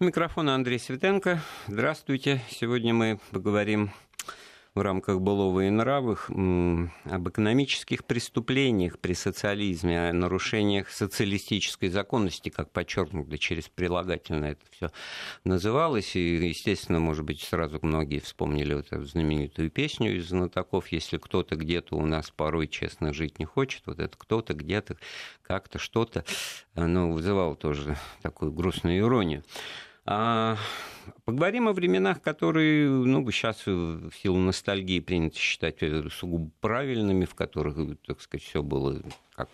Микрофон Андрей Светенко. Здравствуйте. Сегодня мы поговорим в рамках былого и нравых об экономических преступлениях при социализме, о нарушениях социалистической законности, как подчеркнуто через прилагательное это все называлось. И, естественно, может быть, сразу многие вспомнили вот эту знаменитую песню из знатоков «Если кто-то где-то у нас порой честно жить не хочет», вот это кто-то где-то как-то что-то, оно вызывало тоже такую грустную иронию. А, поговорим о временах, которые, ну, сейчас в силу ностальгии принято считать э, сугубо правильными, в которых, так сказать, все было как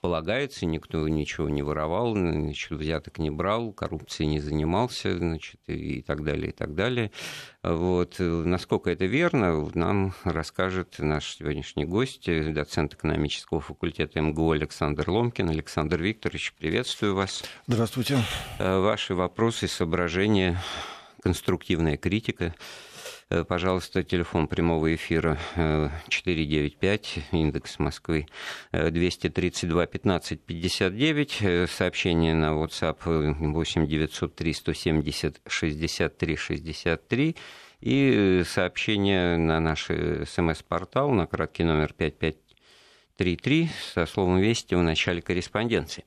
полагается, никто ничего не воровал, значит, взяток не брал, коррупцией не занимался, значит, и так далее, и так далее. Вот. Насколько это верно, нам расскажет наш сегодняшний гость, доцент экономического факультета МГУ Александр Ломкин. Александр Викторович, приветствую вас. Здравствуйте. Э, ваши вопросы, соображения, конструктивная критика – Э, пожалуйста, телефон прямого эфира 495, э, индекс Москвы 232 15 59, сообщение на WhatsApp 8 903 170 63 63 и сообщение на наш смс-портал на краткий номер 5533 со словом «Вести» в начале корреспонденции.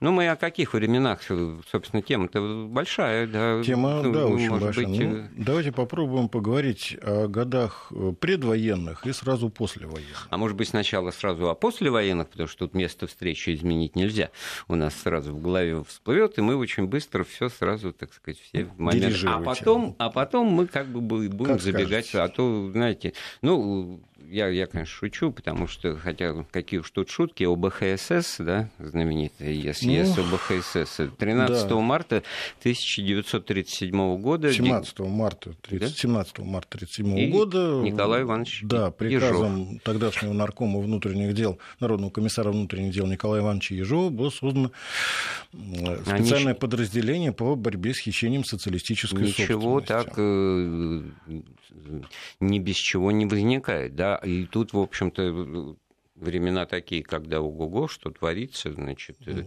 Ну, мы о каких временах, собственно, тема-то большая. Да, Тема, ну, да, очень большая. Быть... Ну, э, давайте попробуем поговорить о годах э, предвоенных и сразу послевоенных. А может быть, сначала сразу о послевоенных, потому что тут место встречи изменить нельзя. У нас сразу в голове всплывет, и мы очень быстро все сразу, так сказать, все моменты. А потом, а потом мы как бы будем как забегать, скажете. а то, знаете, ну, я, я, конечно, шучу, потому что, хотя какие уж тут шутки, ОБХСС, да, знаменитый съезд ну, ОБХСС, 13 да. марта 1937 года. 17 марта, 30, да? 17 марта 1937 года. Николай Иванович Да, приказом Ежов. тогдашнего наркома внутренних дел, Народного комиссара внутренних дел Николая Ивановича Ежова было создано специальное Они... подразделение по борьбе с хищением социалистической Ничего так э, ни без чего не возникает, да, и тут, в общем-то, времена такие, когда ого-го, что творится, значит, угу.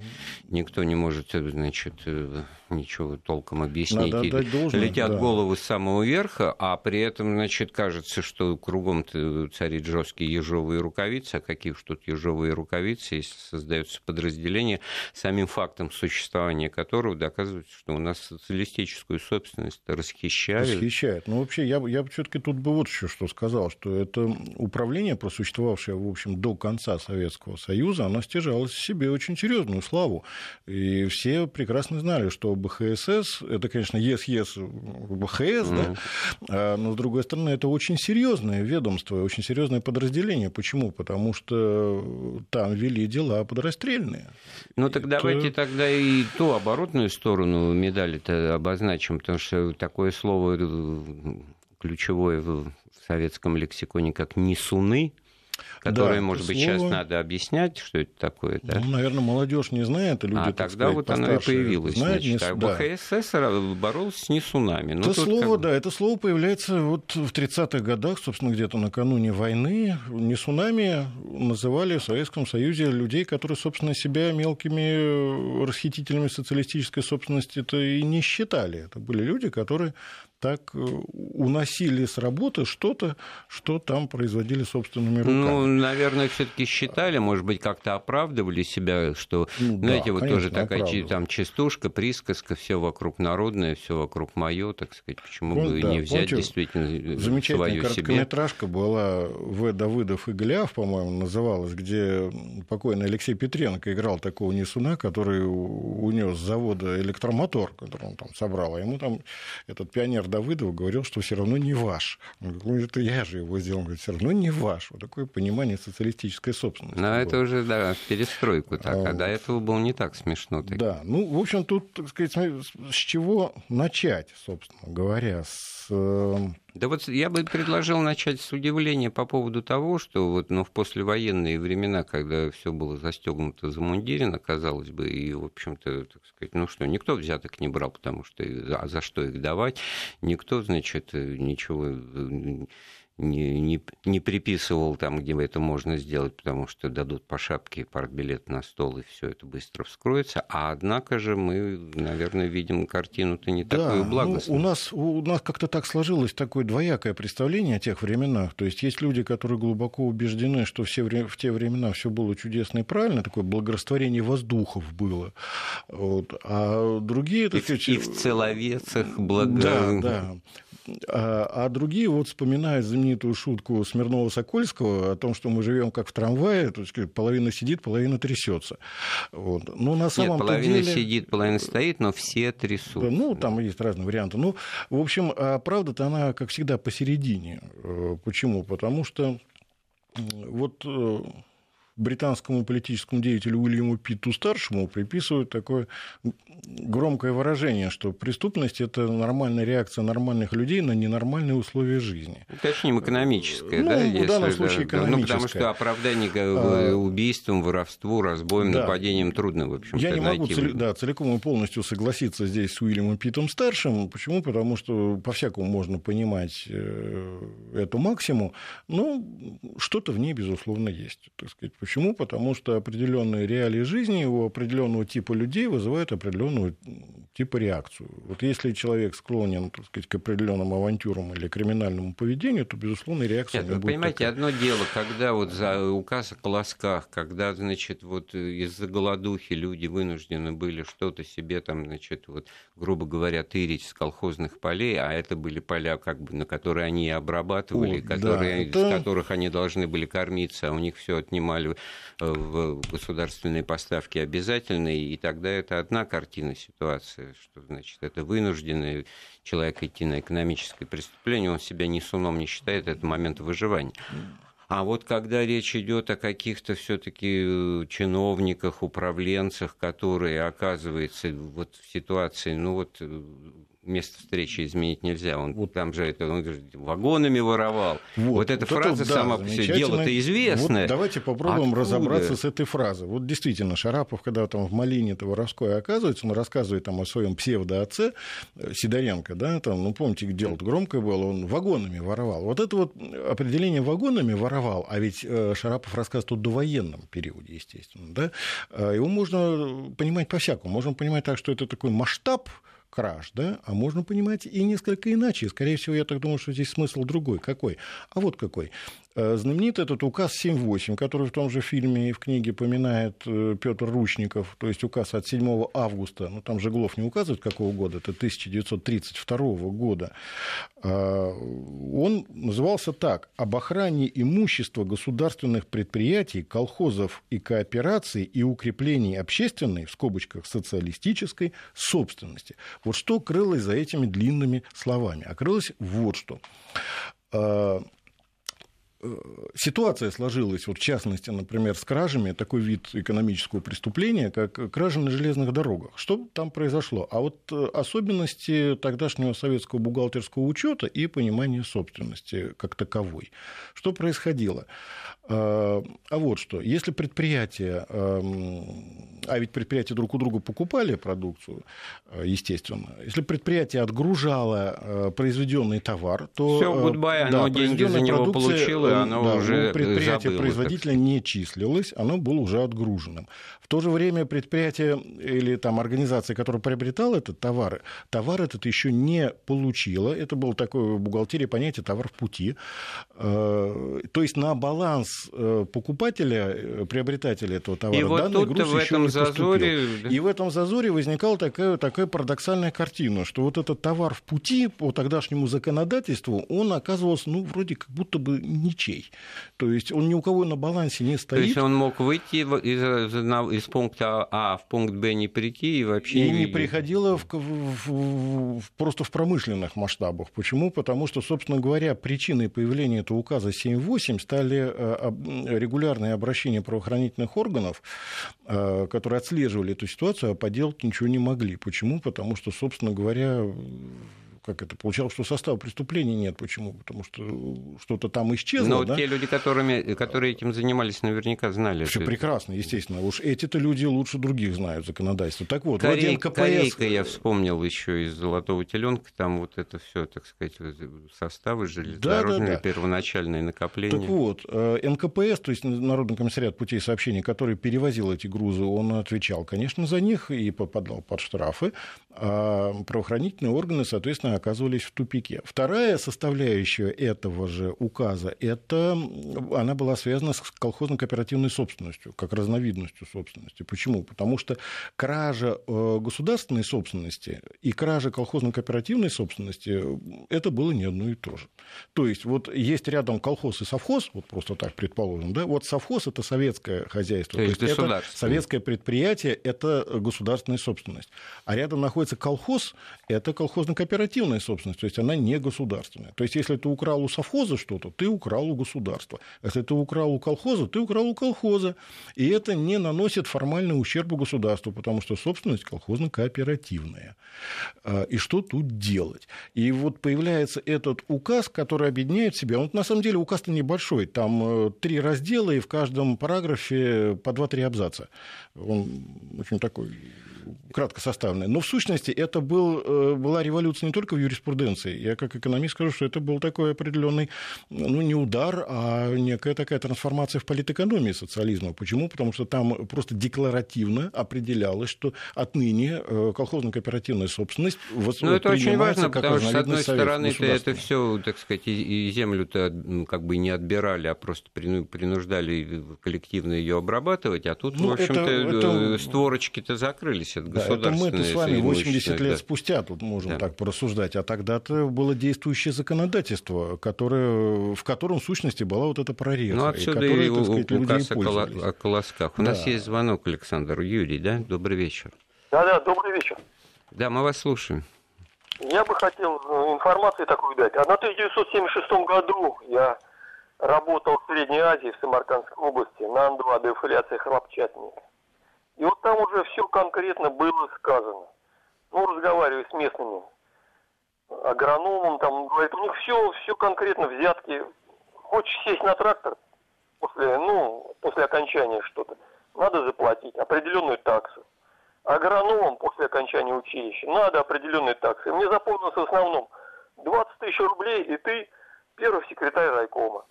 никто не может, значит, э, ничего толком объяснить. Надо отдать должное, Летят да. головы с самого верха, а при этом, значит, кажется, что кругом царит жесткие ежовые рукавицы. А какие уж тут ежовые рукавицы, если создается подразделение, самим фактом существования которого доказывается, что у нас социалистическую собственность расхищают. Расхищают. Ну, вообще, я, я все-таки тут бы вот еще что сказал, что это управление, просуществовавшее, в общем, до конца Советского Союза, оно стяжалось себе очень серьезную славу. И все прекрасно знали, что БХСС, это, конечно, ЕС-ЕС БХС, mm-hmm. да, а, но, с другой стороны, это очень серьезное ведомство, очень серьезное подразделение. Почему? Потому что там вели дела подрастрельные. Ну, так это... давайте тогда и ту оборотную сторону медали-то обозначим, потому что такое слово э, ключевое в советском лексиконе, как «несуны», которые, да, может быть, слово... сейчас надо объяснять, что это такое. Да? Ну, наверное, молодежь не знает, а люди, а тогда сказать, вот оно и появилось. Знает, значит, не... а да. БХСС боролся с несунами. Ну, это слово, как... да, это слово появляется вот в 30-х годах, собственно, где-то накануне войны. Несунами называли в Советском Союзе людей, которые, собственно, себя мелкими расхитителями социалистической собственности это и не считали. Это были люди, которые так э, уносили с работы что-то, что там производили собственными руками. Ну, наверное, все-таки считали, может быть, как-то оправдывали себя, что, ну, знаете, да, вот конечно, тоже такая там частушка, присказка, все вокруг народное, все вокруг мое, так сказать, почему Помните, бы да, не взять помните, действительно э, замечательная короткометражка себе? была В. Давыдов и Голиаф, по-моему, называлась, где покойный Алексей Петренко играл такого несуна, который унес с завода электромотор, который он там собрал, а ему там этот пионер Давыдов говорил, что все равно не ваш. Он говорит, это я же его сделал. Он говорит, все равно не ваш. Вот такое понимание социалистической собственности. Но было. это уже, да, перестройку так, а, а до этого было не так смешно. Так. Да, ну, в общем, тут, так сказать, с чего начать, собственно говоря, с э, да вот я бы предложил начать с удивления по поводу того, что вот, ну, в послевоенные времена, когда все было застегнуто, замундирено, казалось бы, и, в общем-то, так сказать, ну что, никто взяток не брал, потому что а за что их давать, никто, значит, ничего не, не, не приписывал там, где это можно сделать, потому что дадут по шапке партбилет на стол, и все это быстро вскроется. А однако же мы, наверное, видим картину-то не да, такую благостную. Ну, у нас, у нас как-то так сложилось такое двоякое представление о тех временах. То есть есть люди, которые глубоко убеждены, что все, в те времена все было чудесно и правильно, такое благорастворение воздухов было. Вот. А другие... И, сказать, и в целовецах благо... Да, да. А, а другие вот вспоминают знаменитую шутку Смирнова-Сокольского о том, что мы живем как в трамвае, то есть половина сидит, половина трясется. Вот. Но на самом Нет, половина деле... сидит, половина стоит, но все трясут. Да, ну, там есть разные варианты. Ну, в общем, а правда-то она, как всегда, посередине. Э, почему? Потому что вот э, британскому политическому деятелю Уильяму Питту старшему приписывают такое громкое выражение, что преступность это нормальная реакция нормальных людей на ненормальные условия жизни. Уточним экономическое, ну, да? В данном если, случае да, экономическое. Ну, потому что оправдание а, убийством, воровству, разбоем, да. нападением трудно, в общем Я не могу цел, да, целиком и полностью согласиться здесь с Уильямом Питом старшим. Почему? Потому что по-всякому можно понимать э, эту максиму, но что-то в ней, безусловно, есть. Так сказать. Почему? Потому что определенные реалии жизни у определенного типа людей вызывают определенную типа реакцию. Вот если человек склонен, так сказать, к определенным авантюрам или криминальному поведению, то, безусловно, реакция Нет, вы будет понимаете, такая. одно дело, когда вот за указ о колосках, когда, значит, вот из-за голодухи люди вынуждены были что-то себе там, значит, вот, грубо говоря, тырить с колхозных полей, а это были поля, как бы, на которые они обрабатывали, О, которые, да, это... с которых они должны были кормиться, а у них все отнимали в государственные поставки обязательные, и тогда это одна картина ситуации, что значит это вынужденный человек идти на экономическое преступление, он себя ни суном не считает, это момент выживания. А вот когда речь идет о каких-то все-таки э, чиновниках, управленцах, которые оказываются вот в ситуации, ну вот э, место встречи изменить нельзя. Он вот. там же это, он вагонами воровал. Вот, вот эта вот фраза это, сама по себе дело-то известное. Вот давайте попробуем Откуда? разобраться с этой фразой. Вот действительно, Шарапов, когда там в Малине-то воровское оказывается, он рассказывает там о своем псевдоотце э, Сидоренко, да, там, ну, помните, дело-то громкое было, он вагонами воровал. Вот это вот определение вагонами воровал, а ведь э, Шарапов рассказывает о довоенном периоде, естественно, да, э, его можно понимать по-всякому. Можно понимать так, что это такой масштаб краж, да, а можно понимать и несколько иначе. Скорее всего, я так думаю, что здесь смысл другой. Какой? А вот какой. Э, знаменит этот указ 7.8, который в том же фильме и в книге поминает э, Петр Ручников, то есть указ от 7 августа, ну там Жеглов не указывает какого года, это 1932 года, а, он назывался так «Об охране имущества государственных предприятий, колхозов и коопераций и укреплении общественной, в скобочках социалистической, собственности». Вот что крылось за этими длинными словами? А крылось вот что а, ситуация сложилась, вот в частности, например, с кражами, такой вид экономического преступления, как кражи на железных дорогах. Что там произошло? А вот э, особенности тогдашнего советского бухгалтерского учета и понимания собственности как таковой. Что происходило? А, а вот что, если предприятие, а ведь предприятия друг у друга покупали продукцию, э, естественно, если предприятие отгружало э, произведенный товар, то... Все, гудбай, да, оно деньги за него получило, и оно да, уже предприятие производителя не числилось, оно было уже отгруженным. В то же время предприятие или там организация, которая приобретала этот товар, товар этот еще не получила, это было такое в бухгалтерии понятие «товар в пути», э, то есть на баланс Э, покупателя, э, приобретателя этого товара, и вот данный груз в этом зазоре... И в этом зазоре возникала такая, такая парадоксальная картина, что вот этот товар в пути по тогдашнему законодательству, он оказывался, ну, вроде как будто бы ничей. То есть он ни у кого на балансе не стоит. То есть он мог выйти из, из пункта А в пункт Б не прийти и вообще... И не приходило в, в, в, просто в промышленных масштабах. Почему? Потому что, собственно говоря, причиной появления этого указа 7.8 стали э, регулярные обращения правоохранительных органов, э, которые отслеживали эту ситуацию, а поделать ничего не могли. Почему? Потому что, собственно говоря, как это получалось, что состава преступления нет. Почему? Потому что что-то там исчезло. Но да? те люди, которыми, которые этим занимались, наверняка знали. Все это... прекрасно, естественно. Уж эти-то люди лучше других знают законодательство. Так вот, Корей... НКПС... Корейка я вспомнил еще из «Золотого теленка», там вот это все, так сказать, составы железнодорожные, да, да, да. первоначальные накопления. Так вот, э, НКПС, то есть Народный комиссариат путей сообщения, который перевозил эти грузы, он отвечал, конечно, за них и попадал под штрафы, а правоохранительные органы, соответственно, оказывались в тупике. Вторая составляющая этого же указа, это она была связана с колхозно-кооперативной собственностью, как разновидностью собственности. Почему? Потому что кража э, государственной собственности и кража колхозно-кооперативной собственности – это было не одно и то же. То есть вот есть рядом колхоз и совхоз, вот просто так предположим, да, вот совхоз – это советское хозяйство, то есть, то есть это советское предприятие, это государственная собственность. А рядом находится колхоз, это колхозно-кооперативная собственность, то есть она не государственная. То есть если ты украл у совхоза что-то, ты украл у государства. Если ты украл у колхоза, ты украл у колхоза. И это не наносит формальный ущерб государству, потому что собственность колхозно-кооперативная. А, и что тут делать? И вот появляется этот указ, который объединяет себя. Он на самом деле указ-то небольшой. Там э, три раздела, и в каждом параграфе по два-три абзаца. Он очень такой кратко составленная. Но в сущности это был, э, была революция не только в юриспруденции. Я как экономист скажу, что это был такой определенный, ну не удар, а некая такая трансформация в политэкономии социализма. Почему? Потому что там просто декларативно определялось, что отныне э, колхозно-кооперативная собственность Ну это очень важно, потому что, с одной стороны, это все, так сказать, и землю-то как бы не отбирали, а просто принуждали коллективно ее обрабатывать, а тут, ну, в общем-то, это, это... створочки-то закрылись от да, это мы-то с вами 80 лет да. спустя тут можем да. так порассуждать, а тогда-то было действующее законодательство, которое, в котором в сущности была вот эта прореха. Ну, отсюда и, которой, и сказать, указ о, о колосках. У да. нас есть звонок, Александр. Юрий, да? Добрый вечер. Да-да, добрый вечер. Да, мы вас слушаем. Я бы хотел ну, информацию такую дать. А в 1976 году я работал в Средней Азии, в Самаркандской области, на Ан-2 дефиляции хлопчатника. И вот там уже все конкретно было сказано. Ну, разговариваю с местными агрономом, там, говорит, у них все, все конкретно взятки. Хочешь сесть на трактор после, ну, после окончания что-то, надо заплатить определенную таксу. Агрономам после окончания училища надо определенные таксы. Мне запомнилось в основном 20 тысяч рублей, и ты первый секретарь райкома.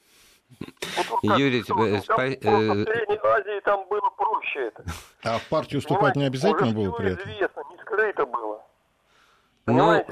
Вот, Юрий, тебе... Там, спа... в Средней Азии там было проще это. А в партию вступать не обязательно было при этом? известно, не скрыто было. Ну,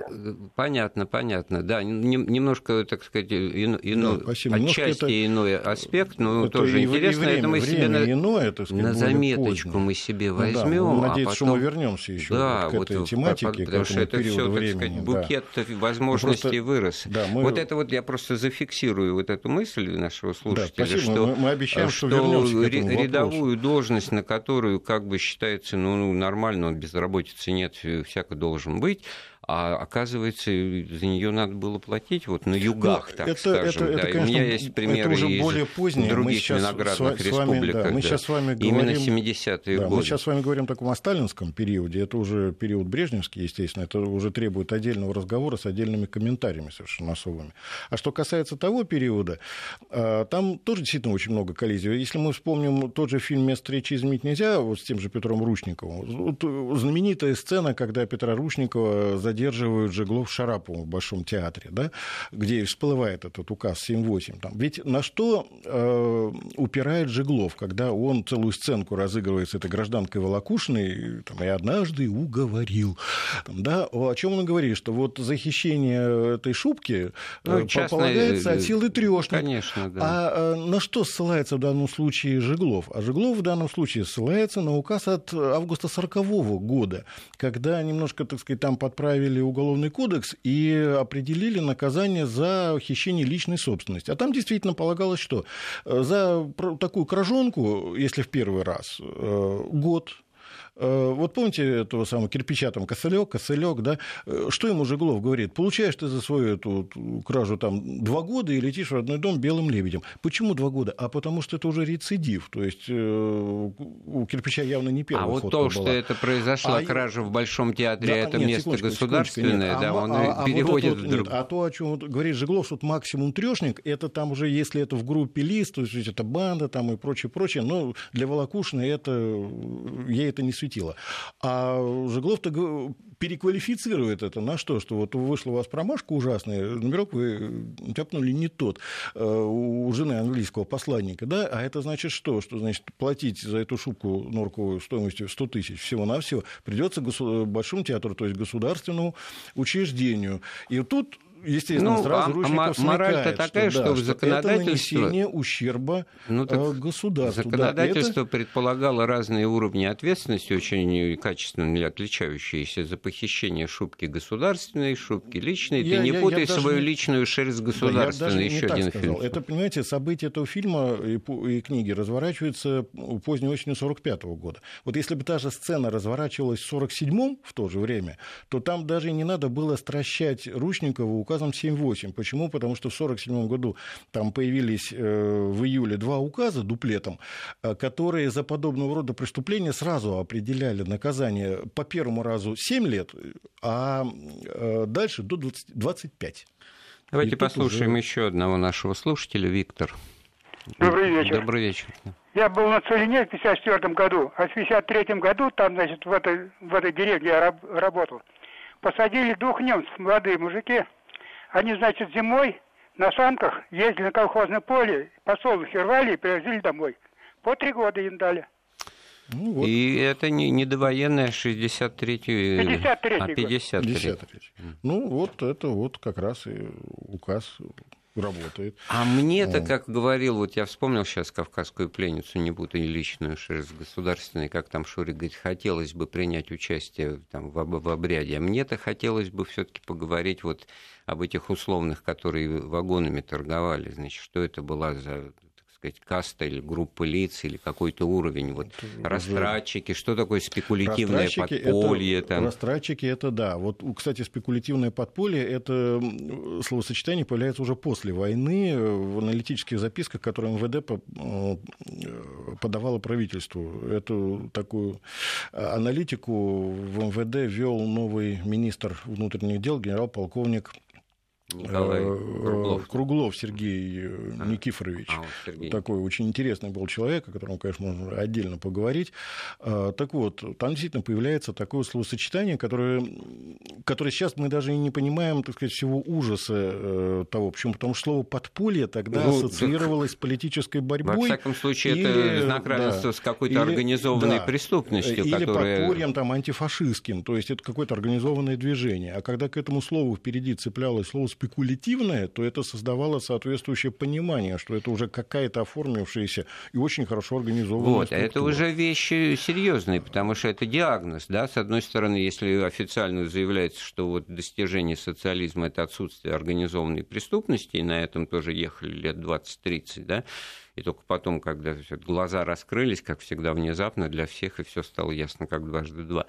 понятно, понятно. Да, немножко, так сказать, ино, ино, да, отчасти это, иной аспект, но это тоже и, интересно. И время, это мы себе на, иное, так сказать, на заметочку мы себе возьмем. Ну, да, надеюсь, а потом... что мы вернемся еще да, вот к этой вот, тематике, потому что это все, так сказать, букет да. возможностей просто, вырос. Да, мы... Вот это вот я просто зафиксирую вот эту мысль нашего слушателя, да, что, мы, мы обещаем, что, что рядовую должность, на которую как бы считается ну, нормально, безработицы нет, всяко должен быть, а оказывается, за нее надо было платить вот на югах, ну, так это, скажем. Это, это, да. конечно, у меня есть примеры это уже более поздние. других сейчас виноградных с вами, республиках. Да, мы сейчас с вами говорим, Именно 70-е да, годы. Мы сейчас с вами говорим о таком о сталинском периоде. Это уже период брежневский, естественно. Это уже требует отдельного разговора с отдельными комментариями совершенно особыми. А что касается того периода, а, там тоже действительно очень много коллизий. Если мы вспомним тот же фильм «Место встречи изменить нельзя», вот с тем же Петром Ручниковым, вот знаменитая сцена, когда Петра Ручникова задерживают Жеглов Шараповым в Большом театре, да, где всплывает этот указ 7.8. Там. Ведь на что э, упирает Жеглов, когда он целую сценку разыгрывает с этой гражданкой Волокушиной, там, и однажды уговорил. Там, да, о чем он говорит, что вот захищение этой шубки э, ну, частные... полагается от силы трешник. Конечно, да. А э, на что ссылается в данном случае Жеглов? А Жеглов в данном случае ссылается на указ от августа 40 года, когда немножко, так сказать, там подправили составили уголовный кодекс и определили наказание за хищение личной собственности. А там действительно полагалось, что э, за такую кражонку, если в первый раз, э, год, вот помните этого самого кирпича, там, косылек, косылек, да? Э, что ему Жиглов говорит? Получаешь ты за свою эту кражу там два года и летишь в родной дом белым лебедем. Почему два года? А потому что это уже рецидив. То есть э, у кирпича явно не первая А вот то, была. что это произошла а кража в Большом театре, да, это нет, место государственное, нет. да, он а, а переводит а вот это, нет, а то, о чем говорит Жиглов, что максимум трешник, это там уже, если это в группе лист, то есть это банда там и прочее, прочее, но для Волокушина это, ей это не светило. А Жиглов-то переквалифицирует это на что? Что вот вышла у вас промашка ужасная, номерок вы тяпнули не тот э, у жены английского посланника, да? А это значит что? Что значит платить за эту шубку норковую стоимостью 100 тысяч всего-навсего придется Большому театру, то есть государственному учреждению. И тут естественно, ну, сразу а, Ручников мораль-то такая, что, да, что законодательство... это нанесение ущерба ну, так э, государству. Законодательство да, это... предполагало разные уровни ответственности, очень качественно отличающиеся за похищение шубки государственной, шубки личной. Я, Ты не я, путай я свою даже... личную шерсть государственной. Да, Еще один сказал. фильм. Это, понимаете, события этого фильма и, и книги разворачиваются поздней осенью 45 -го года. Вот если бы та же сцена разворачивалась в 47-м в то же время, то там даже не надо было стращать Ручникова указом указом 7.8. Почему? Потому что в 1947 году там появились э, в июле два указа дуплетом, э, которые за подобного рода преступления сразу определяли наказание по первому разу 7 лет, а э, дальше до 20, 25. Давайте И послушаем уже... еще одного нашего слушателя, Виктор. Добрый вечер. Добрый вечер. Я был на Целине в 54 году, а в 53 году там, значит, в этой, в этой деревне я раб, работал. Посадили двух немцев, молодые мужики, они, значит, зимой на санках ездили на колхозное поле, посолнухи рвали и привозили домой. По три года им дали. Ну, вот. И это не, не довоенная 63-й, 53 а 53 53 Ну, вот это вот как раз и указ работает. А мне-то, как говорил, вот я вспомнил сейчас «Кавказскую пленницу», не буду и личную шерсть государственной, как там Шурик говорит, хотелось бы принять участие там, в, в обряде. А мне-то хотелось бы все таки поговорить вот об этих условных, которые вагонами торговали, значит, что это была за сказать, каста или группа лиц или какой-то уровень. Вот это растратчики, что такое спекулятивное подполье? Это, там? Растратчики это да. Вот, кстати, спекулятивное подполье это словосочетание появляется уже после войны в аналитических записках, которые МВД э, подавало правительству. Эту такую аналитику в МВД вел новый министр внутренних дел генерал-полковник Николай э, Круглов. Круглов Сергей э, а, Никифорович. А, вот Сергей. Такой очень интересный был человек, о котором, конечно, можно отдельно поговорить. А, так вот, там действительно появляется такое словосочетание, которое, которое сейчас мы даже и не понимаем, так сказать, всего ужаса э, того. Почему? Потому что слово «подполье» тогда ну, ассоциировалось так... с политической борьбой. Во всяком случае, или, это знак равенства да, с какой-то или, организованной да, преступностью. Или которая... подпольем там, антифашистским. То есть это какое-то организованное движение. А когда к этому слову впереди цеплялось слово спекулятивное, то это создавало соответствующее понимание, что это уже какая-то оформившаяся и очень хорошо организованная Вот, структура. это уже вещи серьезные, потому что это диагноз, да, с одной стороны, если официально заявляется, что вот достижение социализма – это отсутствие организованной преступности, и на этом тоже ехали лет 20-30, да, и только потом, когда глаза раскрылись, как всегда, внезапно для всех, и все стало ясно, как дважды два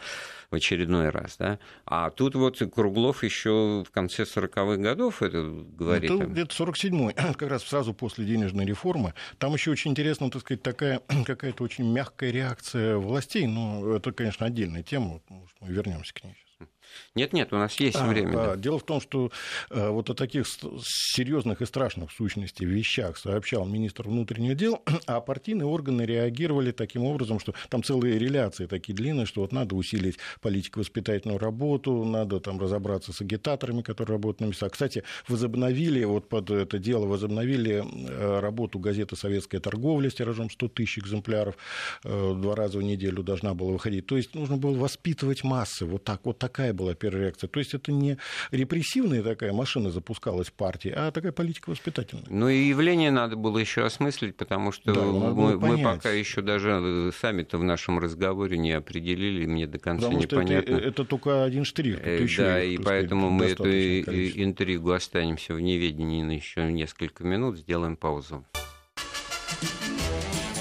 в очередной раз. Да? А тут вот Круглов еще в конце 40-х годов это говорит. Это где-то 47-й, как раз сразу после денежной реформы. Там еще очень интересно, так сказать, такая какая-то очень мягкая реакция властей. Но это, конечно, отдельная тема. Может, мы вернемся к ней. Нет, нет, у нас есть а, время. Да. Дело в том, что э, вот о таких серьезных и страшных в сущности вещах сообщал министр внутренних дел, а партийные органы реагировали таким образом, что там целые реляции такие длинные, что вот надо усилить политико-воспитательную работу, надо там разобраться с агитаторами, которые работают на местах. Кстати, возобновили, вот под это дело возобновили э, работу газеты «Советская торговля» с тиражом 100 тысяч экземпляров, э, два раза в неделю должна была выходить. То есть нужно было воспитывать массы, вот так, вот такая была первая реакция. То есть это не репрессивная такая машина запускалась партии, а такая политика воспитательная. Ну и явление надо было еще осмыслить, потому что да, мы, мы пока еще даже э, сами-то в нашем разговоре не определили, мне до конца потому непонятно. Это, это только один штрих. Тут э, еще, да, и поэтому мы эту интригу останемся в неведении на еще несколько минут, сделаем паузу.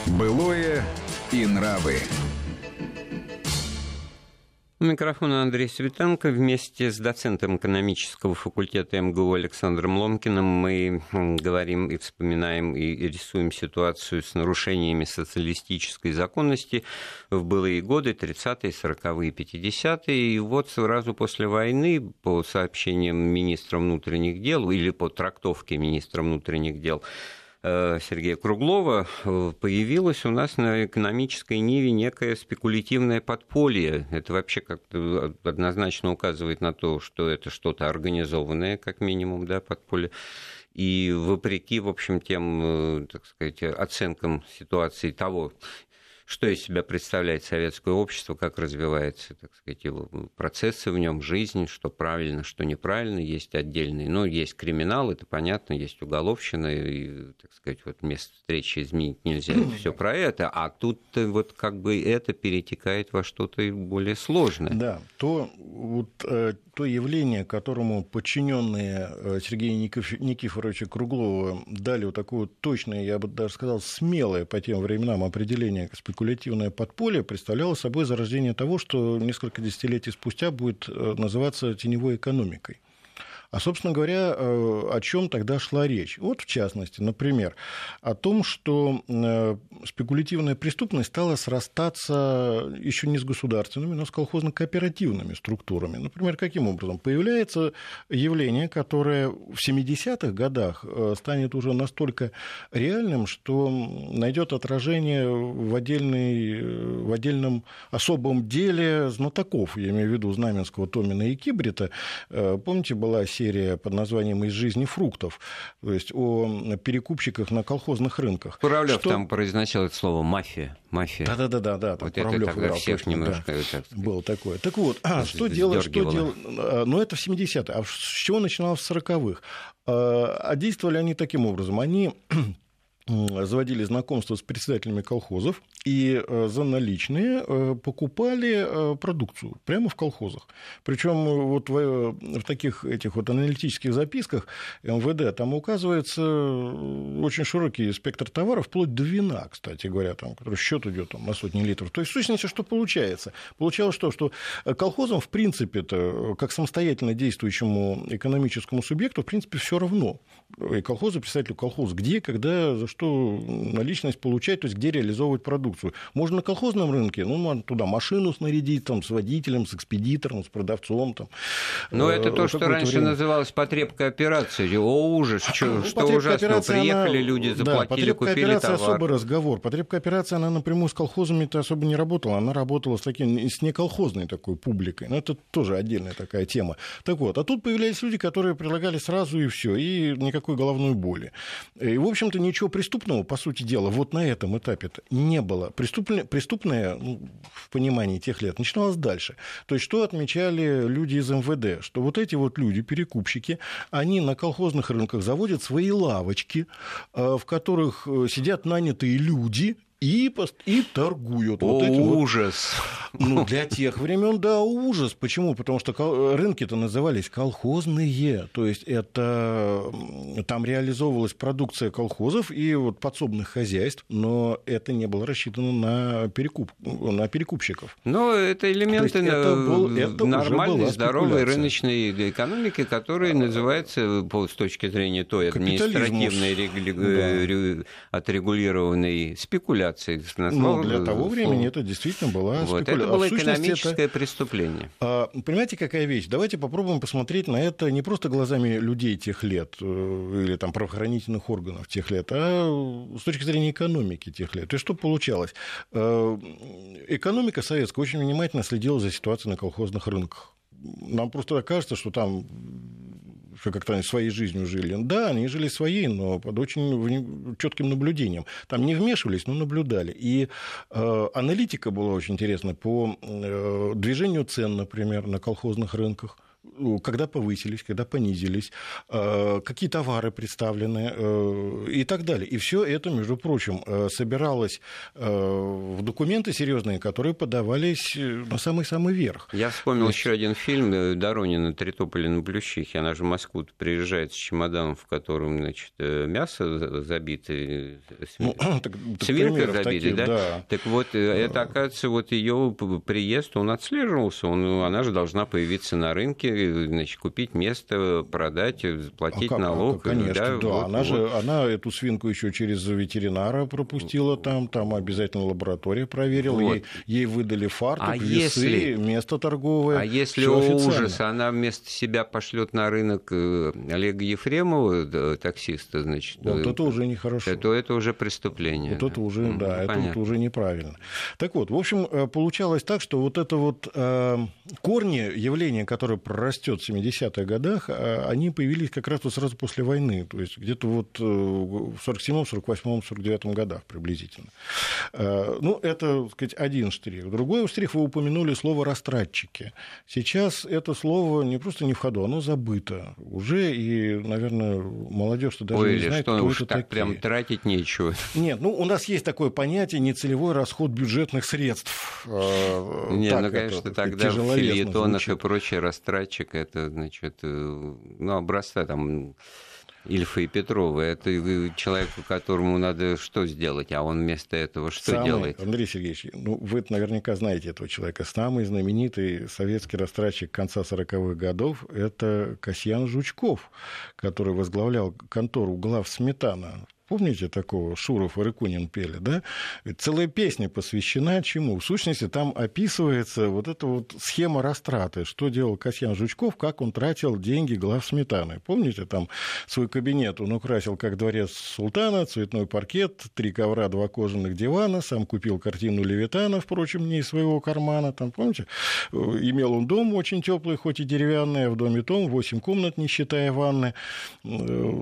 Былое и нравы. У микрофона Андрей Светенко. Вместе с доцентом экономического факультета МГУ Александром Ломкиным мы говорим и вспоминаем и рисуем ситуацию с нарушениями социалистической законности в былые годы, 30-е, 40-е, 50-е. И вот сразу после войны, по сообщениям министра внутренних дел или по трактовке министра внутренних дел, Сергея Круглова э, появилось у нас на экономической ниве некое спекулятивное подполье. Это вообще как-то однозначно указывает на то, что это что-то организованное, как минимум, да, подполье. И вопреки, в общем, тем, э, так сказать, оценкам ситуации того, что из себя представляет советское общество, как развиваются, так сказать, его процессы в нем, жизнь, что правильно, что неправильно, есть отдельные, ну, есть криминал, это понятно, есть уголовщина, и, так сказать, вот место встречи изменить нельзя, это все про это, а тут вот как бы это перетекает во что-то более сложное. Да, то, вот, э, то явление, которому подчиненные э, Сергея Никифоровича Круглова дали вот такое точное, я бы даже сказал, смелое по тем временам определение спекулятивное подполье представляло собой зарождение того, что несколько десятилетий спустя будет э, называться теневой экономикой. А, собственно говоря, э, о чем тогда шла речь? Вот, в частности, например, о том, что э, спекулятивная преступность стала срастаться еще не с государственными, но с колхозно-кооперативными структурами. Например, каким образом? Появляется явление, которое в 70-х годах э, станет уже настолько реальным, что найдет отражение в, отдельной, в отдельном особом деле знатоков, я имею в виду Знаменского, Томина и Кибрита. Помните, была серия серия под названием «Из жизни фруктов», то есть о перекупщиках на колхозных рынках. Куравлев что... там произносил это слово «мафия». мафия. Да-да-да, да, вот это тогда всех немножко... Да, так было такое. Так вот, а, что делать, что делать? Ну, это в 70-е. А с чего начиналось в 40-х? А, а действовали они таким образом. Они заводили знакомство с председателями колхозов и э, за наличные э, покупали э, продукцию прямо в колхозах. Причем вот в, в таких этих вот аналитических записках МВД там указывается очень широкий спектр товаров, вплоть до вина, кстати говоря, там, который счет идет там, на сотни литров. То есть, в сущности, что получается? Получалось что? Что колхозам, в принципе, -то, как самостоятельно действующему экономическому субъекту, в принципе, все равно. И колхозы, представителю колхоза, где, когда, за что наличность получать, то есть где реализовывать продукцию. Можно на колхозном рынке, ну, можно туда машину снарядить, там, с водителем, с экспедитором, с продавцом. Там, Но это то, что раньше время. называлось потребка операции. О, ужас, что, ну, что ужасно. Приехали она... люди, заплатили, да, купили операция товар. особый разговор. Потребка операция, она напрямую с колхозами-то особо не работала. Она работала с, таким, с неколхозной такой публикой. Но это тоже отдельная такая тема. Так вот, а тут появлялись люди, которые предлагали сразу и все, и никакой головной боли. И, в общем-то, ничего преступного, по сути дела, вот на этом этапе не было. Преступное, преступное ну, в понимании тех лет начиналось дальше. То есть, что отмечали люди из МВД? Что вот эти вот люди, перекупщики, они на колхозных рынках заводят свои лавочки, э, в которых э, сидят нанятые люди, и, и торгуют. О, вот эти ужас! Вот, ну, для тех времен, да, ужас. Почему? Потому что рынки-то назывались колхозные. То есть это там реализовывалась продукция колхозов и вот подсобных хозяйств, но это не было рассчитано на, перекуп, на перекупщиков. Но это элементы это был, это нормальной, здоровой рыночной экономики, которая а, называется, с точки зрения той административной, да. отрегулированной спекуляции спекуляции. Но для того времени это действительно была вот, спекуляция. Это было экономическое это... преступление. А, понимаете, какая вещь? Давайте попробуем посмотреть на это не просто глазами людей тех лет э, или там правоохранительных органов тех лет, а с точки зрения экономики тех лет. То есть что получалось? Э, экономика советская очень внимательно следила за ситуацией на колхозных рынках. Нам просто кажется, что там как-то они своей жизнью жили. Да, они жили своей, но под очень четким наблюдением. Там не вмешивались, но наблюдали. И э, аналитика была очень интересна по э, движению цен, например, на колхозных рынках. Ну, когда повысились, когда понизились, э, какие товары представлены э, и так далее. И все это, между прочим, э, собиралось в документы серьезные, которые подавались на самый-самый верх. Я вспомнил есть... еще один фильм Доронина «Тритополе на Плющихе». Она же в Москву приезжает с чемоданом, в котором значит, мясо забито, ну, свинка забита, да? да? Так вот, это, оказывается, вот ее приезд, он отслеживался, он, она же должна появиться на рынке, значит, купить место, продать, заплатить а как, налог. Конечно, да. да. Вот, она вот. же она эту свинку еще через ветеринара пропустила там, там обязательно лаборатория проверила, вот. ей, ей выдали фартук, а весы, если... место торговое. А если, о ужас, она вместо себя пошлет на рынок э, Олега Ефремова, таксиста, значит. Вот э, это уже нехорошо. То это уже преступление. Вот это уже, да, понятно. это уже неправильно. Так вот, в общем, э, получалось так, что вот это вот э, корни явления, которые растет в 70-х годах, а они появились как раз вот сразу после войны, то есть где-то вот э, в 47-м, 48-м, 49-м годах приблизительно. Э, ну, это, так сказать, один штрих. Другой штрих, вы упомянули слово «растратчики». Сейчас это слово не просто не в ходу, оно забыто уже, и, наверное, молодежь-то даже Ой, не знает, что кто уж это так такие. прям тратить нечего. Нет, ну, у нас есть такое понятие нецелевой расход бюджетных средств. Э, не, ну, конечно, это, тогда в филетонах и прочее растратчик, это, значит, э, ну, образца там Ильфа и Петрова. Это человеку, которому надо что сделать, а он вместо этого что Самый, делает? Андрей Сергеевич, ну, вы наверняка знаете этого человека. Самый знаменитый советский растратчик конца 40-х годов – это Касьян Жучков, который возглавлял контору глав Сметана Помните такого Шуров и Рыкунин пели, да? Ведь целая песня посвящена чему? В сущности, там описывается вот эта вот схема растраты, что делал Касьян Жучков, как он тратил деньги глав сметаны. Помните, там свой кабинет он украсил как дворец султана, цветной паркет, три ковра, два кожаных дивана, сам купил картину Левитана, впрочем, не из своего кармана, там, помните? Имел он дом очень теплый, хоть и деревянный, а в доме том, восемь комнат, не считая ванны,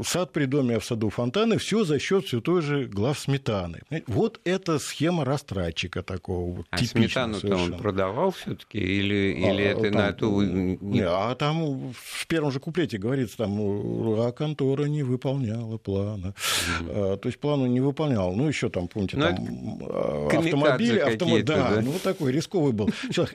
сад при доме, а в саду фонтаны, все счет все той же глав сметаны. Вот это схема растратчика такого. А сметану-то он продавал все-таки или, а, или это там, на ту... Не, а там в первом же куплете говорится, там, а контора не выполняла плана. Mm-hmm. А, то есть плану не выполнял. Ну, еще там, помните, ну, там а, автомобиль, автомобиль, да, да, ну, такой рисковый был.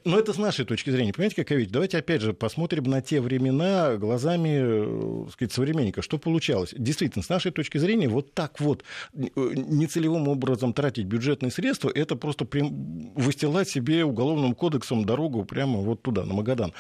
Но это с нашей точки зрения. Понимаете, какая вещь? Давайте опять же посмотрим на те времена глазами, э, так сказать, современника. Что получалось? Действительно, с нашей точки зрения, вот так так вот э, нецелевым образом тратить бюджетные средства, это просто выстилать себе уголовным кодексом дорогу прямо вот туда, на Магадан.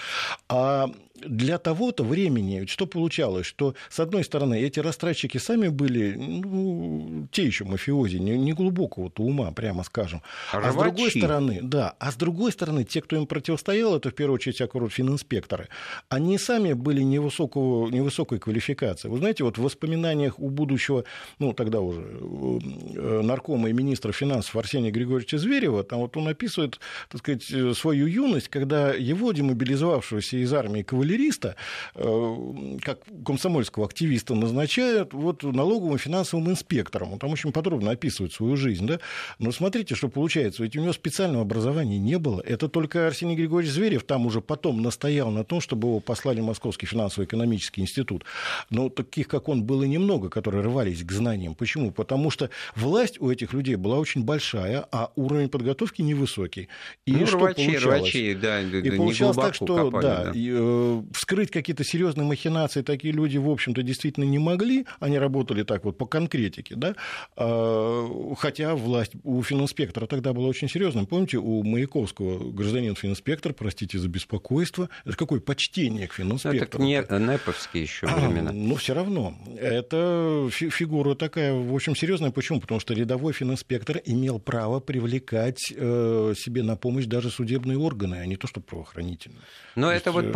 А для того-то времени, что получалось, что, с одной стороны, эти растратчики сами были ну, те еще мафиози, не, не глубокого-то ума, прямо скажем. А с другой стороны, да, а с другой стороны, те, кто им противостоял, это в первую очередь фининспекторы, они сами были невысокого, невысокой квалификации. Вы знаете, вот в воспоминаниях у будущего, ну, тогда уже э, наркома и министра финансов Арсения Григорьевича Зверева, там вот он описывает, так сказать, э, свою юность, когда его, демобилизовавшегося из армии кавалерии, кавалериста, э, как комсомольского активиста назначают вот налоговым финансовым инспектором. Он там очень подробно описывает свою жизнь. Да? Но смотрите, что получается. Ведь у него специального образования не было. Это только Арсений Григорьевич Зверев там уже потом настоял на том, чтобы его послали в Московский финансово-экономический институт. Но таких, как он, было немного, которые рвались к знаниям. Почему? Потому что власть у этих людей была очень большая, а уровень подготовки невысокий. И ну, что рвачи, получалось? рвачи, да, и получалось так, что копали, да, да. И, э, вскрыть какие-то серьезные махинации такие люди, в общем-то, действительно не могли. Они работали так вот по конкретике, да, а, хотя власть у фининспектора тогда была очень серьезная. Помните, у Маяковского гражданин фининспектор, простите за беспокойство, это какое почтение к фининспектору. Ну, это не неповские еще времена. А, но все равно, это фигура такая, в общем, серьезная. Почему? Потому что рядовой фининспектор имел право привлекать э, себе на помощь даже судебные органы, а не то, что правоохранительные. Но то это есть, вот э,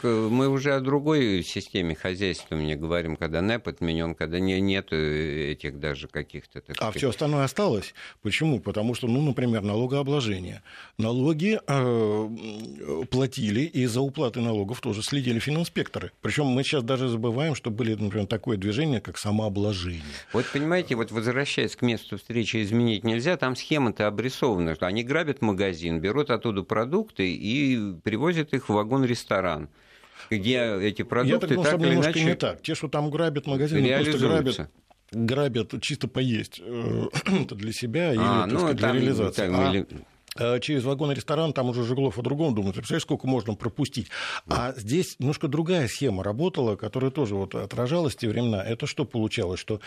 практика мы уже о другой системе хозяйствования говорим, когда НЭП отменен, когда не, нет этих даже каких-то... Так а все остальное осталось. Почему? Потому что, ну, например, налогообложение. Налоги э, платили, и за уплаты налогов тоже следили фининспекторы. Причем мы сейчас даже забываем, что были, например, такое движение, как самообложение. Вот понимаете, вот возвращаясь к месту встречи, изменить нельзя, там схема-то обрисована, что они грабят магазин, берут оттуда продукты и привозят их в вагон-ресторан. Где эти продукты Я так так или немножко иначе не так. Те, что там грабят магазины, просто грабят грабят чисто поесть э, это для себя или А, так ну, сказать, для реализации. там, А или- через вагон-ресторан, там уже Жиглов о другом думает. Представляешь, сколько можно пропустить? А здесь немножко другая схема работала, которая тоже вот отражалась в те времена. Это что получалось? Что,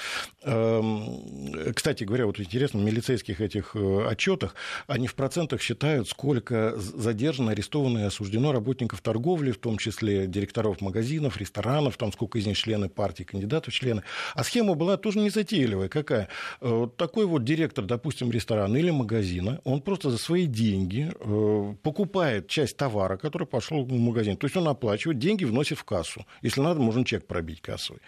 эм, кстати говоря, вот интересно, в милицейских этих э, отчетах они в процентах считают, сколько задержано, арестовано и осуждено работников торговли, в том числе директоров магазинов, ресторанов, там сколько из них члены партии, кандидатов в члены. А схема была тоже незатейливая. Какая? Э, Вот такой вот директор, допустим, ресторана или магазина, он просто за свои деньги э, покупает часть товара, который пошел в магазин. То есть он оплачивает, деньги вносит в кассу. Если надо, можно чек пробить кассовый.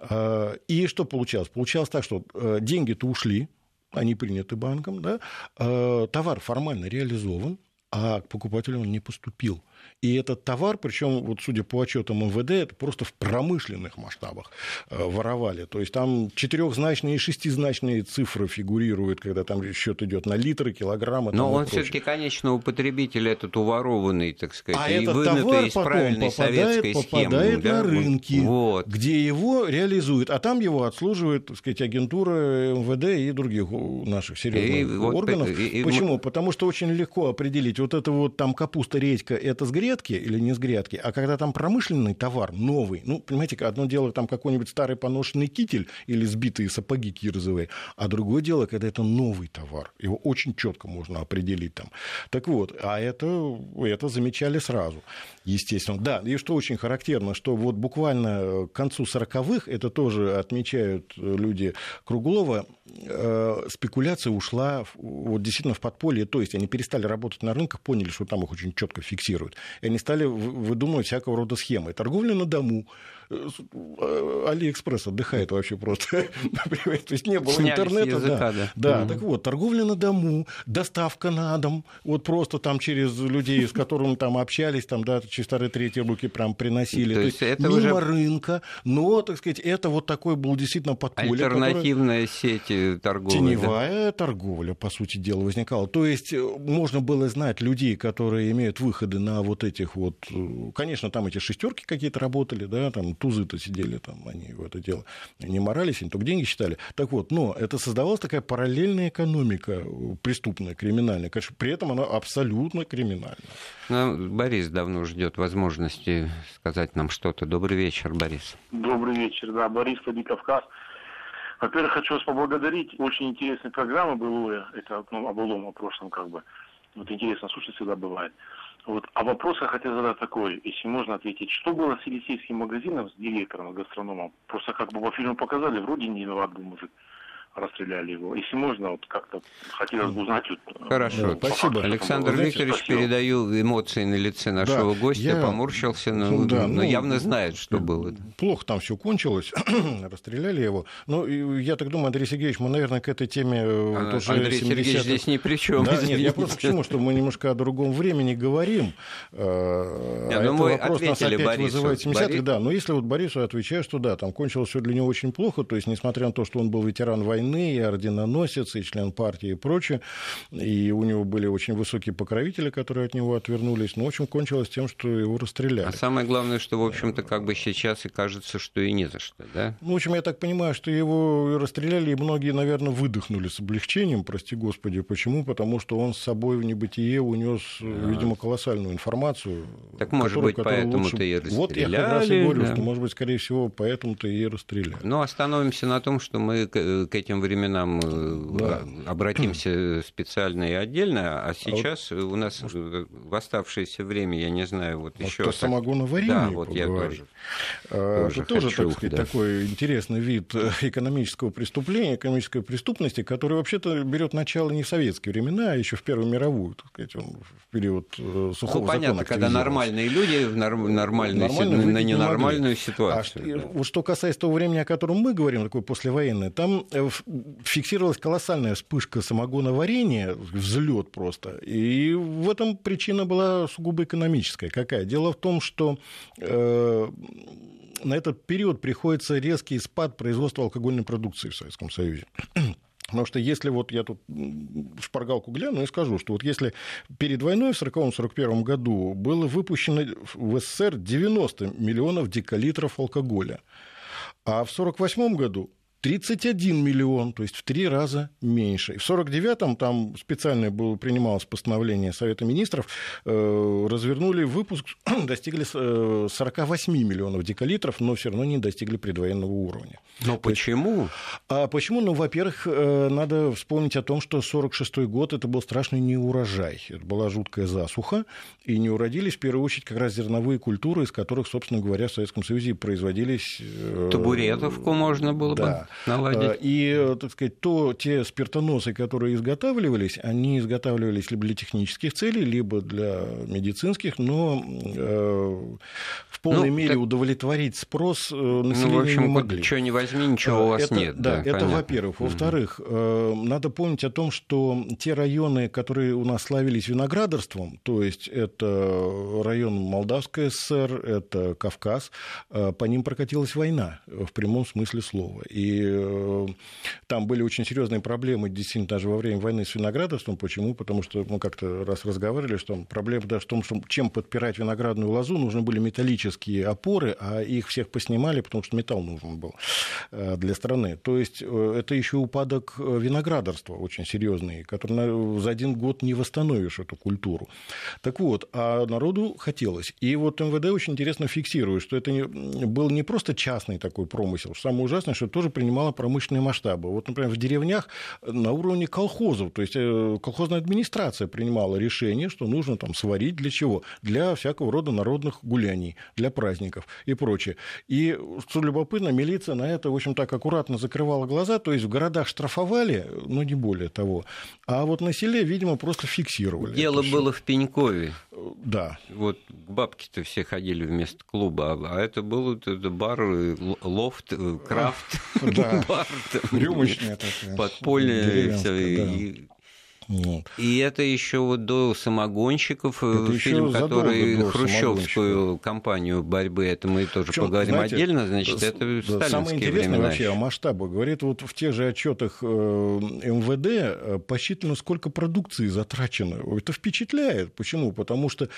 Э, И что получалось? Получалось так, что э, деньги-то ушли, они приняты банком, да, товар формально реализован, а к покупателю он не поступил. И этот товар, причем, вот судя по отчетам МВД, это просто в промышленных масштабах э, воровали. То есть там четырехзначные и шестизначные цифры фигурируют, когда там счет идет на литры, килограммы. Но и он все-таки конечного потребителя этот уворованный, так сказать, А и этот товар из потом попадает, советской схемы. попадает да, на вот- рынки, Вот. где его реализуют. А там его отслуживает, так сказать, агентура МВД и других у- наших серьезных И органов. и- и- Почему? Потому что очень легко определить, вот это вот там капуста, редька, это с грядки или не с грядки. А когда там промышленный товар, новый, ну, понимаете, одно дело там какой-нибудь старый поношенный китель или сбитые сапоги кирзовые, а другое дело, когда это новый товар. Его очень четко можно определить там. Так вот, а это, это замечали сразу, естественно. Да, и что очень характерно, что вот буквально к концу 40-х, это тоже отмечают люди Круглова, э, спекуляция ушла вот действительно в подполье, то есть они перестали работать на рынках, поняли, что там их очень четко фиксируют, и они стали выдумывать всякого рода схемы. Торговля на дому, э, э, Алиэкспресс отдыхает вообще просто, то есть не было Сняли с интернета. языка, да. да. Да, Мгм. так вот, торговля на дому, доставка на дом, вот просто там через людей, с которыми там общались, там, да, через вторые, третьи руки прям приносили. То То, есть это мимо уже- рынка, но, так сказать, это вот такой был действительно подполье. которое- Альтернативная сеть э, торговой. да. Теневая торговля, по сути дела, возникала. То есть э, можно было знать людей, которые имеют выходы на вот этих вот... э, Конечно, там эти шестерки какие-то работали, да, там тузы-то сидели, там они в это дело не морались, они только деньги считали. Так вот, но это создавалась такая параллельная экономика э, преступная, криминальная. Конечно, при этом она абсолютно криминальная. Ну, Борис давно ждет возможности сказать нам что-то. Добрый вечер, Борис. Добрый вечер, да, Борис Владикавказ. Во-первых, хочу вас поблагодарить. Очень интересная программа была, это ну, о былом, о прошлом как бы. Вот интересно слушать всегда бывает. Вот. А вопрос я хотел задать такой, если можно ответить. Что было с Елисейским магазином, с директором, с гастрономом? Просто как бы по фильму показали, вроде не виноват был мужик. Расстреляли его. Если можно, вот как-то хотелось бы узнать. Вот, Хорошо. Да, спасибо. Александр Знаете, Викторович, спасибо. передаю эмоции на лице нашего Да, гостя, я- поморщился, но, Ну, да, но ну, явно знает, что было. Плохо там все кончилось, расстреляли его. Ну, я так думаю, Андрей Сергеевич, мы, наверное, к этой теме э, вот А, уже Андрей Сергеевич 70-х здесь ни при чем. Да, нет, я просто к чему, что мы немножко о другом времени говорим. э, Не, а ну этот вопрос нас опять Борису. вызывает 70-х. Бори- Да, но если вот Борису отвечаю, что да, там кончилось все для него очень плохо, то есть, несмотря на то, что он был ветеран войны, и орденоносец, и член партии и прочее, и у него были очень высокие покровители, которые от него отвернулись, но, в общем, кончилось тем, что его расстреляли. А самое главное, что, в общем-то, как бы сейчас и кажется, что и не за что, да? Ну, в общем, я так понимаю, что его расстреляли, и многие, наверное, выдохнули с облегчением, прости господи. Почему? Потому что он с собой в небытие унес, видимо, колоссальную информацию. Так, может которую- быть, поэтому-то и Вот я как раз и расстреляли, говорю, да. что, может быть, скорее всего, поэтому-то и расстреляли. Ну, остановимся на том, что мы к, к этим временам э, Да. обратимся специально и отдельно, а сейчас у нас э, в оставшееся время, я не знаю, вот Может, еще... о самогоноварении Да, вот я тоже. А, тоже Это тоже, хочу, так сказать, да. такой интересный вид э, экономического преступления, экономической преступности, который вообще-то берет начало не в советские времена, а еще в Первую мировую, так сказать, он в период э, сухого Ну, понятно, когда нормальные люди в норм- нормальную, выйти на не ненормальную могли. ситуацию. А да. что- вот что касается того времени, о котором мы говорим, такое послевоенное, там э, ф- фиксировалась колоссальная вспышка самогоноварения, взлет просто. И в этом причина была сугубо экономическая. Какая? Дело в том, что э, на этот период приходится резкий спад производства алкогольной продукции в Советском Союзе. Потому что если вот я тут шпаргалку гляну и скажу, что вот если перед войной в 1940-1941 году было выпущено в СССР 90 миллионов декалитров алкоголя, а в 1948 году 31 миллион, то есть в три раза меньше. И в 49-м там специально было, принималось постановление Совета Министров, э, развернули выпуск, достигли 48 э, миллионов декалитров, но все равно не достигли предвоенного уровня. Но то почему? Есть, а почему? Ну, во-первых, э, надо вспомнить о том, что 46-й год это был страшный неурожай. Это была жуткая засуха, и не уродились в первую очередь как раз зерновые культуры, из которых, собственно говоря, в Советском Союзе производились... Табуретовку можно было да. бы наладить. А, и, так сказать, то те спиртоносы, которые изготавливались, они изготавливались либо для технических целей, либо для медицинских, но э, в полной ну, мере так... удовлетворить спрос населения ну, в общем, не могли. Что не возьми, ничего у вас это, нет. Да, да это во-первых. Во-вторых, угу. надо помнить о том, что те районы, которые у нас славились виноградарством, то есть это район Молдавской ССР, это Кавказ, по ним прокатилась война в прямом смысле слова. И Э, там были очень серьезные проблемы, действительно, даже во время войны с виноградарством. Почему? Потому что мы как-то раз разговаривали, что проблема даже в том, что чем подпирать виноградную лозу, нужны были металлические опоры, а их всех поснимали, потому что металл нужен был э, для страны. То есть э, это еще упадок виноградарства очень серьезный, который за один год не восстановишь эту культуру. Так вот, а народу хотелось. И вот МВД очень интересно фиксирует, что это был не просто частный такой промысел. Самое ужасное, что тоже принимал принимала промышленные масштабы. Вот, например, в деревнях на уровне колхозов, то есть э, колхозная администрация принимала решение, что нужно там сварить для чего? Для всякого рода народных гуляний, для праздников и прочее. И, что любопытно, милиция на это, в общем, так аккуратно закрывала глаза, то есть в городах штрафовали, но не более того. А вот на селе, видимо, просто фиксировали. Дело было в Пенькове. Да. Вот бабки-то все ходили вместо клуба, а это был это бар, лофт, э, крафт. Да, рюмочная такая. Подпольная. И, вот. И это еще вот до самогонщиков, э, это фильм, который хрущевскую кампанию борьбы, это мы тоже Причем, поговорим знаете, отдельно, значит, это да, Самое интересное вообще о масштабах. Говорит, вот в тех же отчетах э, МВД э, посчитано, сколько продукции затрачено. Это впечатляет. Почему? Потому что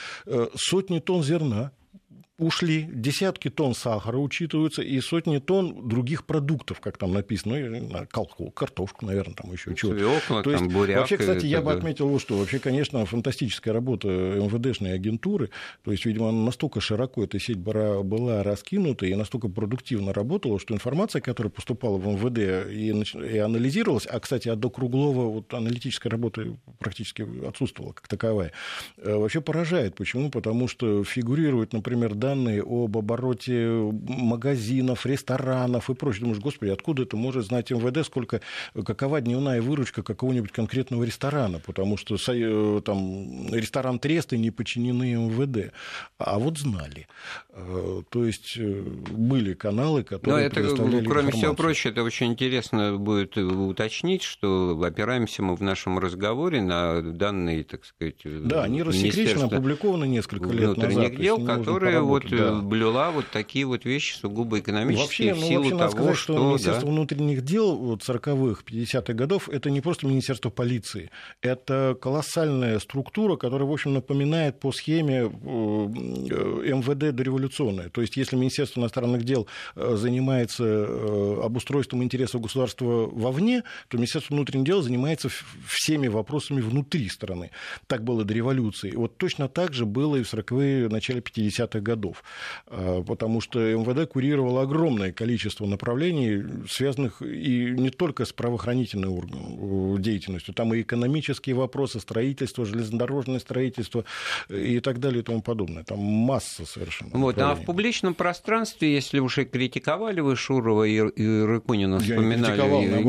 сотни тонн зерна ушли, десятки тонн сахара учитываются и сотни тонн других продуктов, как там написано, ну, колхоз, картошку, наверное, там еще чего-то. То есть, буряк, вообще, кстати, я бы отметил вот что. Вообще, конечно, фантастическая работа МВДшной агентуры. То есть, видимо, настолько широко эта сеть была, раскинута и настолько продуктивно работала, что информация, которая поступала в МВД и, и анализировалась, а, кстати, от до Круглова вот, аналитическая работа практически отсутствовала как таковая, э, вообще поражает. Почему? Потому что фигурирует, например, данные об обороте магазинов, ресторанов и прочее. Думаешь, господи, откуда это может знать МВД, сколько, какова дневная выручка какого-нибудь конкретного ресторана, потому что э, там ресторан Тресты не подчинены МВД. А вот знали. Э, то есть э, были каналы, которые Но это, предоставляли Кроме информацию. всего прочего, это очень интересно будет уточнить, что опираемся мы в нашем разговоре на данные, так сказать, Да, они рассекречены, опубликованы несколько лет назад. дел, которые вот вот да. Э, блюла вот такие вот вещи сугубо экономические вообще, в силу ну, вообще, того, сказать, что... что Министерство да. внутренних дел вот 40-х, 50-х годов это не просто Министерство полиции, это колоссальная структура, которая, в общем, напоминает по схеме э, МВД дореволюционная. То есть, если Министерство иностранных дел э, занимается обустройством интересов государства вовне, то Министерство внутренних дел занимается всеми вопросами внутри страны. Так было до революции. Вот точно так же было и в 40-е, начале 50-х годов годов, а, потому что МВД курировало огромное количество направлений, связанных и не только с правоохранительной деятельностью, там и экономические вопросы, строительство, железнодорожное строительство и так далее и тому подобное. Там масса совершенно. Вот, а в публичном пространстве, если уже критиковали вы Шурова и, и Рыкунина, вспоминали...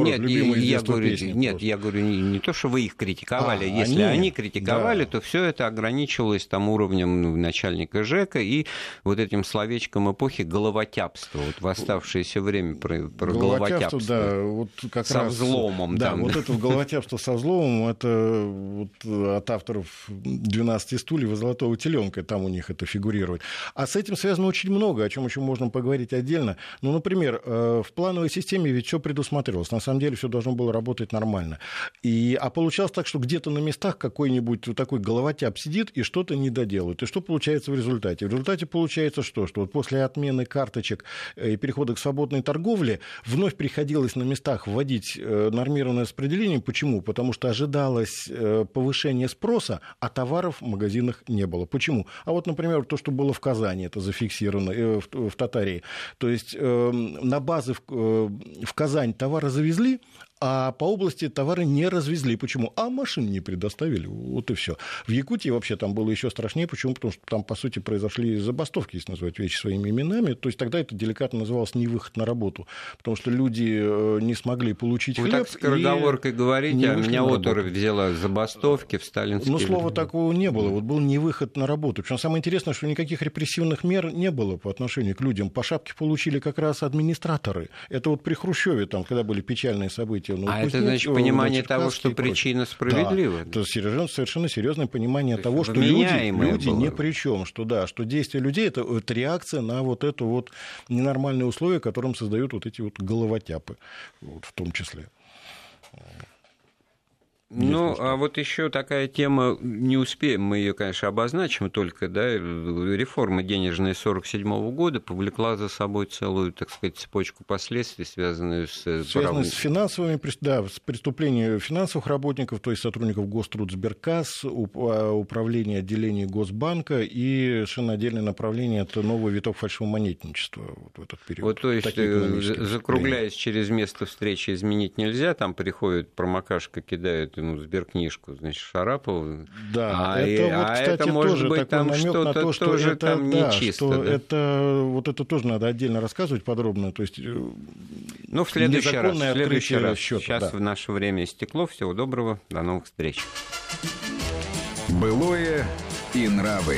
Я не нет, я говорю, нет, я говорю не, не то, что вы их критиковали, а, если они, они критиковали, да. то все это ограничивалось там уровнем начальника ЖЭКа и вот этим словечком эпохи головотяпства, вот в оставшееся время про, про головотяпство. да, вот как со раз, взломом. Да, там. вот это головотяпство со взломом, это вот от авторов 12 стульев и Золотого теленка, там у них это фигурирует. А с этим связано очень много, о чем еще можно поговорить отдельно. Ну, например, э, в плановой системе ведь все предусматривалось. На самом деле все должно было работать нормально. И, а получалось так, что где-то на местах какой-нибудь вот такой головотяп сидит и что-то не доделает. И что получается в результате? В результате получается что? Что вот после отмены карточек э, и перехода к свободной торговле вновь приходилось на местах вводить э, нормированное распределение. Почему? Потому что ожидалось повышение спроса, а товаров в магазинах не было. Почему? А вот, например, то, что было в Казани, это зафиксировано, в, Татарии. То есть на базы в Казань товары завезли, а по области товары не развезли. Почему? А машин не предоставили. Вот и все. В Якутии вообще там было еще страшнее. Почему? Потому что там, по сути, произошли забастовки, если назвать вещи своими именами. То есть тогда это деликатно называлось не выход на работу. Потому что люди э, не смогли получить Вы хлеб. Вы так скороговоркой говорите, а меня оторвь взяла забастовки в сталинские Ну, слова такого не было. Вот был не выход на работу. Причем самое интересное, что никаких репрессивных мер не было по отношению к людям. По шапке получили как раз администраторы. Это вот при Хрущеве, там, когда были печальные события. Ну, а это значит понимание того, что причина справедлива. Да, это совершенно, совершенно серьезное понимание То того, что люди, люди ни при чем, что да, что действия людей это, это реакция на вот это вот ненормальные условия, которым создают вот эти вот головотяпы, вот, в том числе. Ну, а вот еще такая тема, не успеем мы ее, конечно, обозначим только, да, реформа денежная 47 года повлекла за собой целую, так сказать, цепочку последствий, связанную с... Связанную с финансовыми, да, с преступлением финансовых работников, то есть сотрудников Гострудсберкас, а, управления отделений Госбанка и совершенно отдельное направление, это новый виток фальшивомонетничества вот в этот период. Вот, то есть, э, закругляясь через место встречи, изменить нельзя, там приходит промокашка, кидает ему сберкнижку, значит, Шарапову. Да, а это, и, вот, кстати, а это может тоже быть там намек на то, что тоже это, там да, нечисто. Что да? это, вот это тоже надо отдельно рассказывать подробно. То есть, э, ну, в следующий раз. В следующий раз. Счета, Сейчас да. в наше время истекло. Всего доброго. До новых встреч. Былое и нравы.